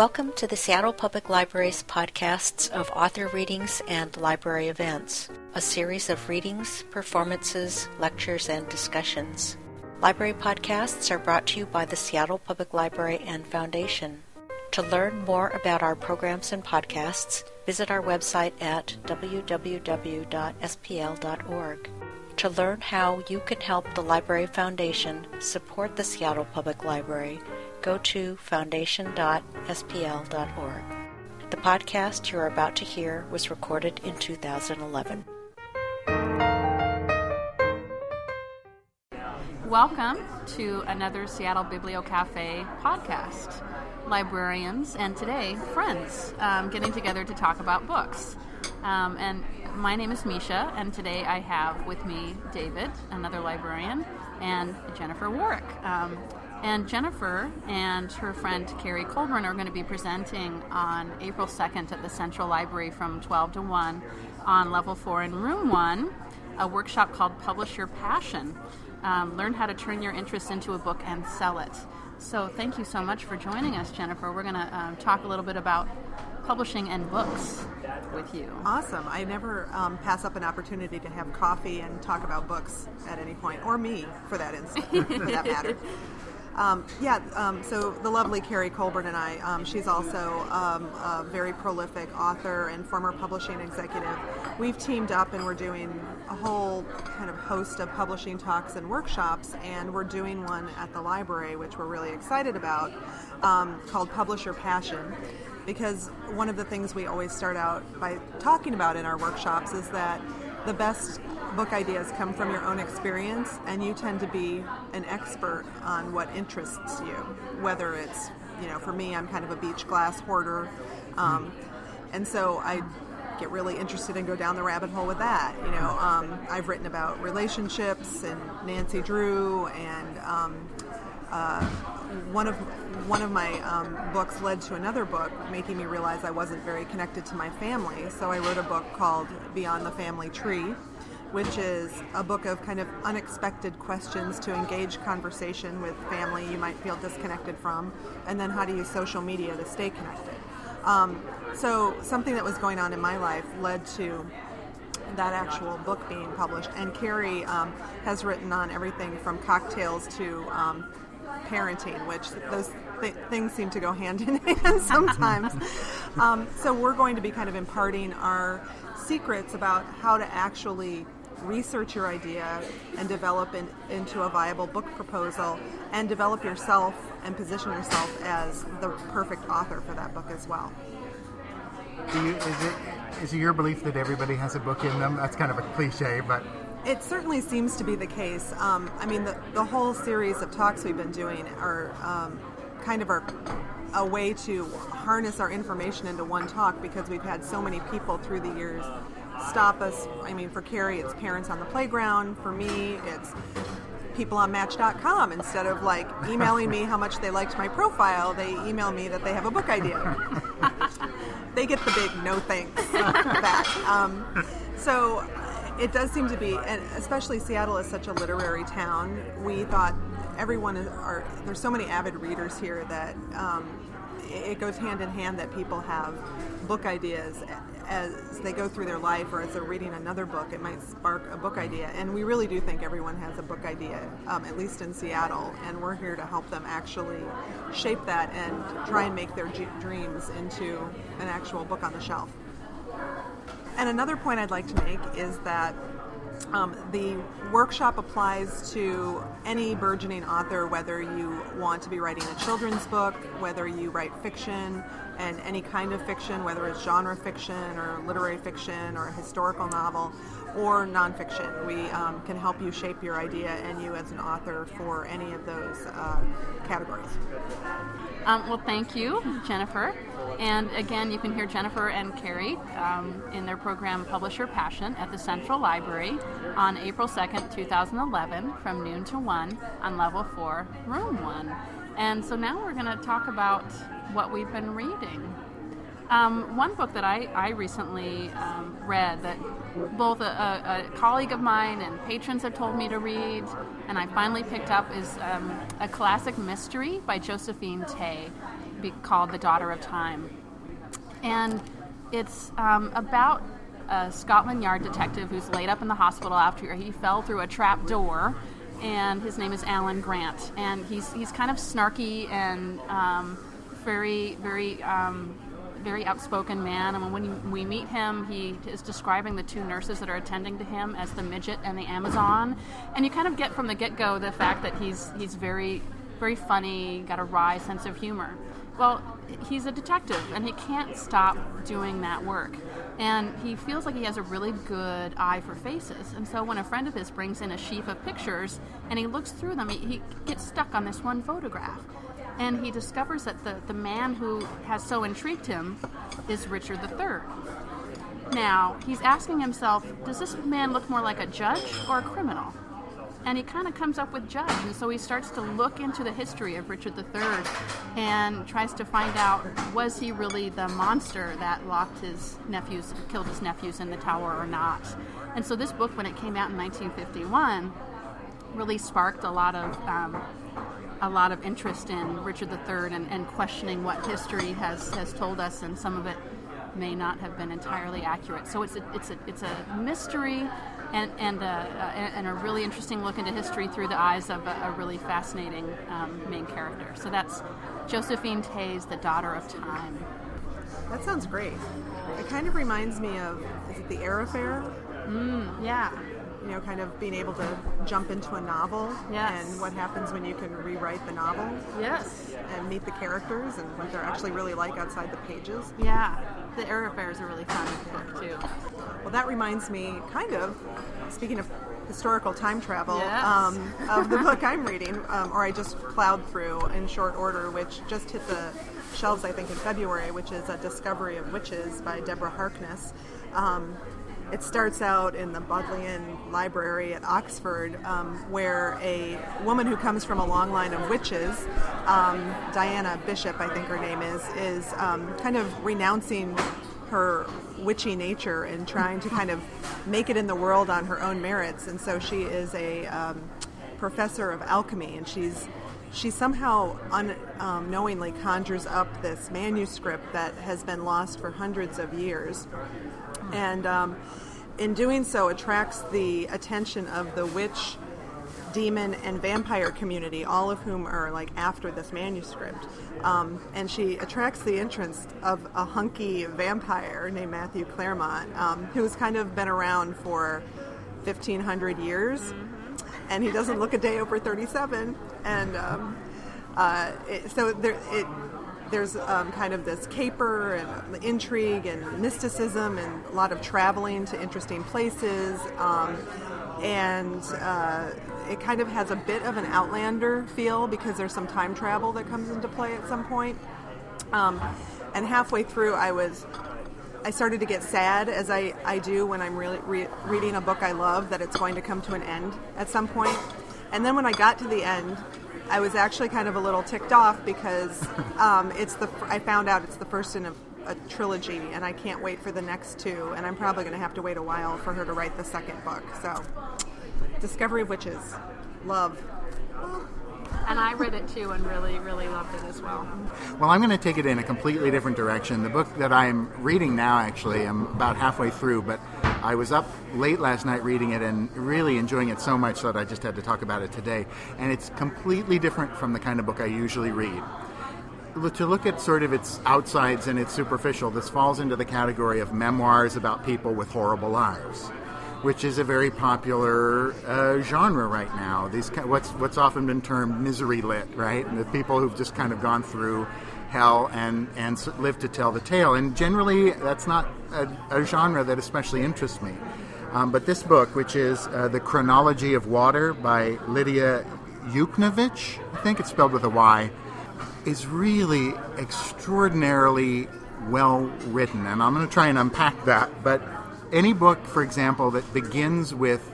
Welcome to the Seattle Public Library's podcasts of author readings and library events, a series of readings, performances, lectures, and discussions. Library podcasts are brought to you by the Seattle Public Library and Foundation. To learn more about our programs and podcasts, visit our website at www.spl.org. To learn how you can help the Library Foundation support the Seattle Public Library, go to foundation.spl.org. The podcast you're about to hear was recorded in 2011. Welcome to another Seattle Bibliocafe podcast. Librarians and today friends um, getting together to talk about books. Um, and my name is Misha, and today I have with me David, another librarian, and Jennifer Warwick. Um, and Jennifer and her friend Carrie Colburn are going to be presenting on April 2nd at the Central Library from 12 to 1 on level 4 in room 1, a workshop called Publish Your Passion. Um, learn how to turn your interest into a book and sell it. So, thank you so much for joining us, Jennifer. We're going to um, talk a little bit about publishing and books with you. Awesome. I never um, pass up an opportunity to have coffee and talk about books at any point, or me, for that, instance, for that matter. Um, yeah, um, so the lovely Carrie Colburn and I, um, she's also um, a very prolific author and former publishing executive. We've teamed up and we're doing a whole kind of host of publishing talks and workshops, and we're doing one at the library, which we're really excited about, um, called Publish Your Passion. Because one of the things we always start out by talking about in our workshops is that the best book ideas come from your own experience, and you tend to be an expert on what interests you. Whether it's, you know, for me, I'm kind of a beach glass hoarder, um, and so I get really interested and go down the rabbit hole with that. You know, um, I've written about relationships and Nancy Drew, and um, uh, one of one of my um, books led to another book, making me realize I wasn't very connected to my family. So I wrote a book called Beyond the Family Tree, which is a book of kind of unexpected questions to engage conversation with family you might feel disconnected from, and then how to use social media to stay connected. Um, so, something that was going on in my life led to that actual book being published. And Carrie um, has written on everything from cocktails to um, parenting, which those th- things seem to go hand in hand sometimes. Um, so, we're going to be kind of imparting our secrets about how to actually research your idea and develop in, into a viable book proposal and develop yourself and position yourself as the perfect author for that book as well. You, is it is it your belief that everybody has a book in them? That's kind of a cliche, but it certainly seems to be the case. Um, I mean, the, the whole series of talks we've been doing are um, kind of our, a way to harness our information into one talk because we've had so many people through the years stop us. I mean, for Carrie, it's parents on the playground. For me, it's people on Match.com. Instead of like emailing me how much they liked my profile, they email me that they have a book idea. they get the big no thanks back. Um, so it does seem to be, and especially Seattle is such a literary town. We thought everyone is, are there's so many avid readers here that um, it goes hand in hand that people have book ideas as they go through their life or as they're reading another book, it might spark a book idea. And we really do think everyone has a book idea, um, at least in Seattle, and we're here to help them actually shape that and try and make their dreams into an actual book on the shelf. And another point I'd like to make is that um, the workshop applies to any burgeoning author, whether you want to be writing a children's book, whether you write fiction, and any kind of fiction, whether it's genre fiction or literary fiction or a historical novel or nonfiction. We um, can help you shape your idea and you as an author for any of those uh, categories. Um, well, thank you, Jennifer. And again, you can hear Jennifer and Carrie um, in their program Publish Your Passion at the Central Library on April 2nd, 2011, from noon to 1 on level 4, room 1. And so now we're going to talk about what we've been reading. Um, one book that I, I recently um, read that both a, a, a, colleague of mine and patrons have told me to read, and I finally picked up, is um, a classic mystery by Josephine Tey called The Daughter of Time. And it's um, about a Scotland Yard detective who's laid up in the hospital after he fell through a trap door. And his name is Alan Grant. And he's, he's kind of snarky and um, very, very um, very outspoken man. And when we meet him, he is describing the two nurses that are attending to him as the midget and the Amazon. And you kind of get from the get go the fact that he's he's very very funny, got a wry sense of humor. Well, he's a detective and he can't stop doing that work. And he feels like he has a really good eye for faces. And so when a friend of his brings in a sheaf of pictures and he looks through them, he, he gets stuck on this one photograph and he discovers that the, the man who has so intrigued him is Richard III. Now, he's asking himself, does this man look more like a judge or a criminal? And he kind of comes up with judge, and so he starts to look into the history of Richard III and tries to find out was he really the monster that locked his nephews, killed his nephews in the tower or not? And so this book, when it came out in 1951, really sparked a lot of um, a lot of interest in Richard III and, and questioning what history has, has told us, and some of it may not have been entirely accurate. So it's a, it's a, it's a mystery and, and, a, and a really interesting look into history through the eyes of a, a really fascinating um, main character. So that's Josephine Tey's The Daughter of Time. That sounds great. It kind of reminds me of, is it The Eyre Affair? Mm, yeah you know, kind of being able to jump into a novel yes. and what happens when you can rewrite the novel. Yes. And meet the characters and what they're actually really like outside the pages. Yeah. The Eyre Affair is a really fun book, too. Well, that reminds me, kind of, speaking of historical time travel, yes. um, of the book I'm reading, um, or I just plowed through in short order, which just hit the shelves, I think, in February, which is A Discovery of Witches by Deborah Harkness. Um, it starts out in the Bodleian Library at Oxford, um, where a woman who comes from a long line of witches, um, Diana Bishop, I think her name is, is um, kind of renouncing her witchy nature and trying to kind of make it in the world on her own merits. And so she is a um, professor of alchemy, and she's she somehow unknowingly um, conjures up this manuscript that has been lost for hundreds of years and um, in doing so attracts the attention of the witch demon and vampire community all of whom are like after this manuscript. Um, and she attracts the interest of a hunky vampire named matthew Clairmont, um, who's kind of been around for 1500 years. Mm-hmm. and he doesn't look a day over 37 and um, uh, it, so there, it there's um, kind of this caper and intrigue and mysticism and a lot of traveling to interesting places. Um, and uh, it kind of has a bit of an Outlander feel because there's some time travel that comes into play at some point. Um, and halfway through, I was I started to get sad, as I, I do when I'm really re- reading a book I love, that it's going to come to an end at some point. And then when I got to the end, I was actually kind of a little ticked off because um, it's the I found out it's the first in a, a, trilogy, and I can't wait for the next two, and I'm probably going to have to wait a while for her to write the second book. So, Discovery of Witches, love. And I read it too and really, really loved it as well. Well, I'm going to take it in a completely different direction. The book that I'm reading now, actually, I'm about halfway through, but I was up late last night reading it and really enjoying it so much that I just had to talk about it today. And it's completely different from the kind of book I usually read. To look at sort of its outsides and its superficial, this falls into the category of memoirs about people with horrible lives which is a very popular uh, genre right now. These what's what's often been termed misery lit, right? And the people who've just kind of gone through hell and and lived to tell the tale. And generally, that's not a, a genre that especially interests me. Um, but this book, which is uh, the Chronology of Water by Lydia Yuknavitch, I think it's spelled with a Y, is really extraordinarily well written. And I'm going to try and unpack that, but any book, for example, that begins with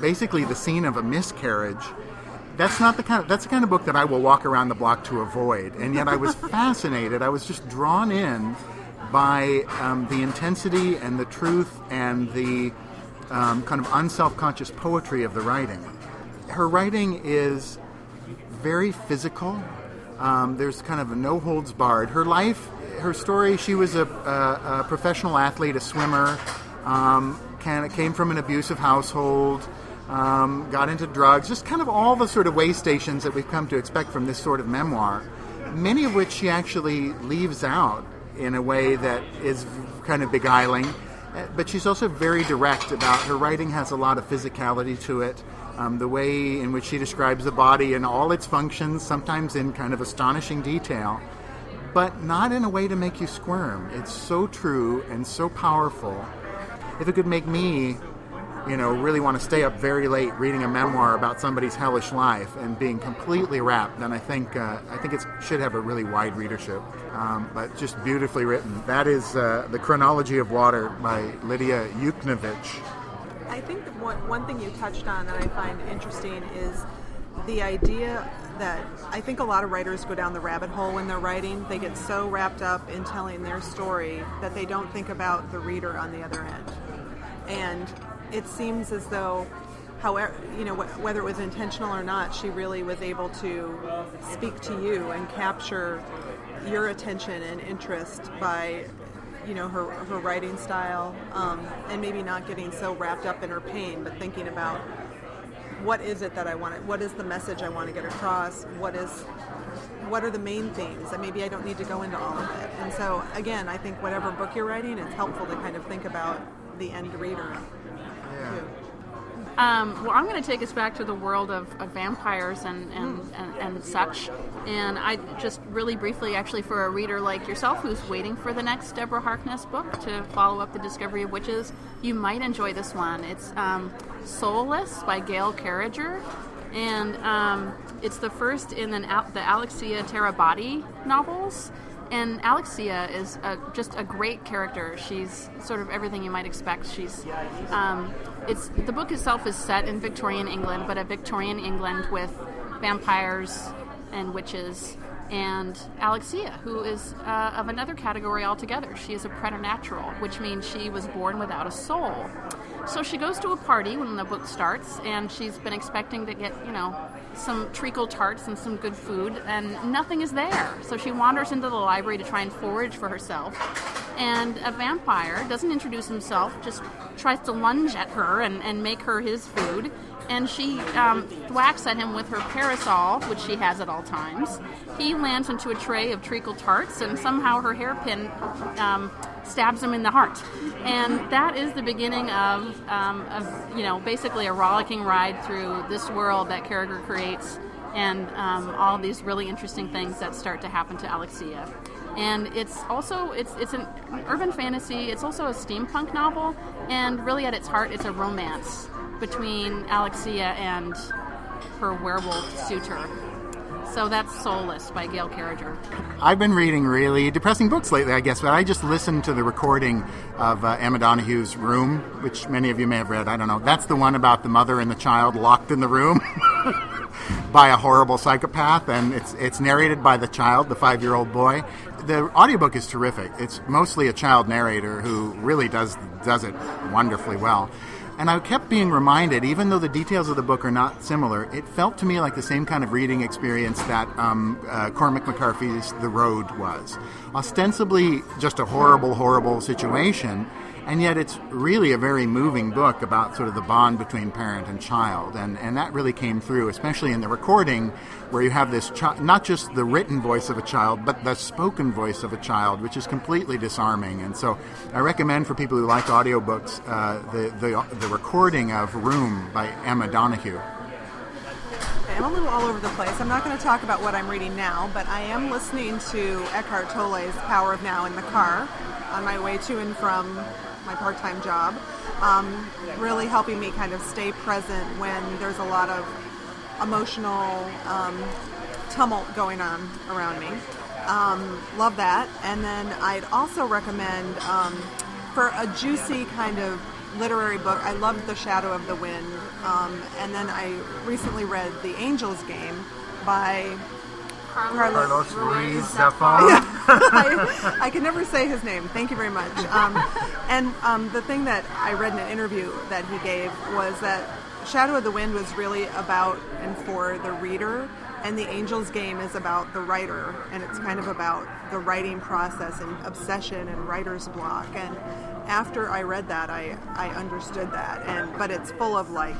basically the scene of a miscarriage, that's not the kind of that's the kind of book that I will walk around the block to avoid. And yet I was fascinated. I was just drawn in by um, the intensity and the truth and the um, kind of unself-conscious poetry of the writing. Her writing is very physical. Um, there's kind of a no holds barred. Her life, her story. She was a, a, a professional athlete, a swimmer. Um, kind came from an abusive household. Um, got into drugs, just kind of all the sort of way stations that we've come to expect from this sort of memoir, many of which she actually leaves out in a way that is kind of beguiling. Uh, But she's also very direct about her writing has a lot of physicality to it. Um, the way in which she describes the body and all its functions, sometimes in kind of astonishing detail, but not in a way to make you squirm. It's so true and so powerful. If it could make me, you know, really want to stay up very late reading a memoir about somebody's hellish life and being completely wrapped, then I think uh, I think it should have a really wide readership. Um, but just beautifully written. That is uh, the Chronology of Water by Lydia Yuknavitch. I think one, one thing you touched on that I find interesting is the idea that I think a lot of writers go down the rabbit hole when they're writing. They get so wrapped up in telling their story that they don't think about the reader on the other end. And it seems as though, however, you know, wh- whether it was intentional or not, she really was able to speak to you and capture your attention and interest by you know her, her writing style um, and maybe not getting so wrapped up in her pain but thinking about what is it that i want to, what is the message i want to get across? What is what are the main themes and maybe i don't need to go into all of it. And so again i think whatever book you're writing it's helpful to kind of think about the end reader Um, well, I'm going to take us back to the world of, of vampires and, and, and, and such. And I just really briefly, actually, for a reader like yourself who's waiting for the next Deborah Harkness book to follow up the Discovery of Witches, you might enjoy this one. It's um, Soulless by Gail Carriger. And um, it's the first in an, the Alexia Tarabotti novels. And Alexia is a, just a great character. She's sort of everything you might expect. She's, um, it's the book itself is set in Victorian England, but a Victorian England with vampires and witches. And Alexia, who is uh, of another category altogether. She is a preternatural, which means she was born without a soul. So she goes to a party when the book starts, and she's been expecting to get, you know, some treacle tarts and some good food, and nothing is there. So she wanders into the library to try and forage for herself. And a vampire doesn't introduce himself, just tries to lunge at her and, and make her his food. And she um, thwacks at him with her parasol, which she has at all times. He lands into a tray of treacle tarts, and somehow her hairpin um, stabs him in the heart. And that is the beginning of, um, of, you know, basically a rollicking ride through this world that Carriger creates and um, all these really interesting things that start to happen to Alexia. And it's also it's it's an urban fantasy. It's also a steampunk novel, and really at its heart, it's a romance between Alexia and her werewolf suitor. So that's Soulless by Gail Carriger. I've been reading really depressing books lately, I guess, but I just listened to the recording of uh, Emma Donoghue's Room, which many of you may have read. I don't know. That's the one about the mother and the child locked in the room by a horrible psychopath, and it's it's narrated by the child, the five year old boy. The audiobook is terrific. It's mostly a child narrator who really does does it wonderfully well. And I kept being reminded, even though the details of the book are not similar, it felt to me like the same kind of reading experience that um, uh, Cormac McCarthy's The Road was. Ostensibly just a horrible, horrible situation, and yet it's really a very moving book about sort of the bond between parent and child. And, and that really came through, especially in the recording, where you have this chi- not just the written voice of a child, but the spoken voice of a child, which is completely disarming. And so I recommend for people who like audiobooks uh, the, the, the recording of Room by Emma Donoghue. I'm a little all over the place. I'm not going to talk about what I'm reading now, but I am listening to Eckhart Tolle's Power of Now in the car on my way to and from my part-time job, um, really helping me kind of stay present when there's a lot of emotional um, tumult going on around me. Um, love that. And then I'd also recommend um, for a juicy kind of literary book. I loved The Shadow of the Wind, um, and then I recently read The Angel's Game by Carlos, Ruiz I, I can never say his name. Thank you very much. Um, and um, the thing that I read in an interview that he gave was that Shadow of the Wind was really about and for the reader, and The Angel's Game is about the writer, and it's kind of about the writing process and obsession and writer's block. And after I read that, I, I understood that. And but it's full of like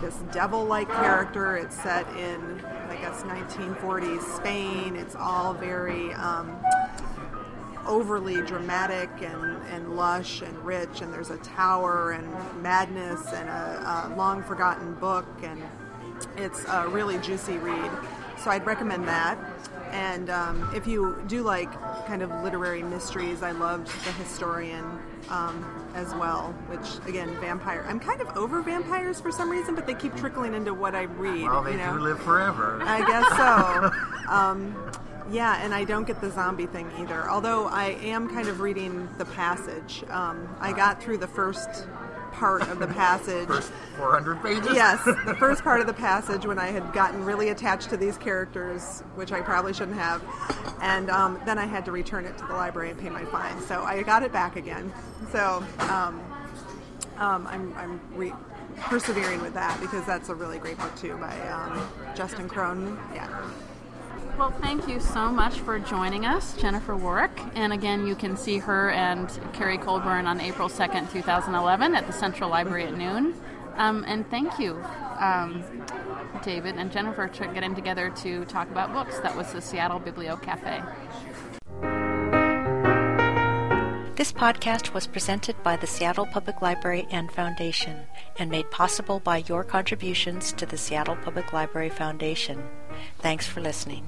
this devil-like character. It's set in Guess 1940s Spain. It's all very um, overly dramatic and, and lush and rich. And there's a tower and madness and a, a long forgotten book and it's a really juicy read. So I'd recommend that. And um, if you do like kind of literary mysteries, I loved The Historian um, as well, which again, vampire. I'm kind of over vampires for some reason, but they keep trickling into what I read. Well, they you know? do live forever. I guess so. um, yeah, and I don't get the zombie thing either. Although I am kind of reading the passage. Um, I got through the first part of the passage. First 400 pages? Yes, the first part of the passage when I had gotten really attached to these characters, which I probably shouldn't have, and um, then I had to return it to the library and pay my fine. So I got it back again. So um, um, I'm, I'm re- persevering with that because that's a really great book too by um, Justin Cronin. Yeah. Well, thank you so much for joining us, Jennifer Warwick. And again, you can see her and Carrie Colburn on April 2nd, 2011 at the Central Library at noon. Um, and thank you, um, David and Jennifer, for getting together to talk about books. That was the Seattle Bibliocafe. This podcast was presented by the Seattle Public Library and Foundation and made possible by your contributions to the Seattle Public Library Foundation. Thanks for listening.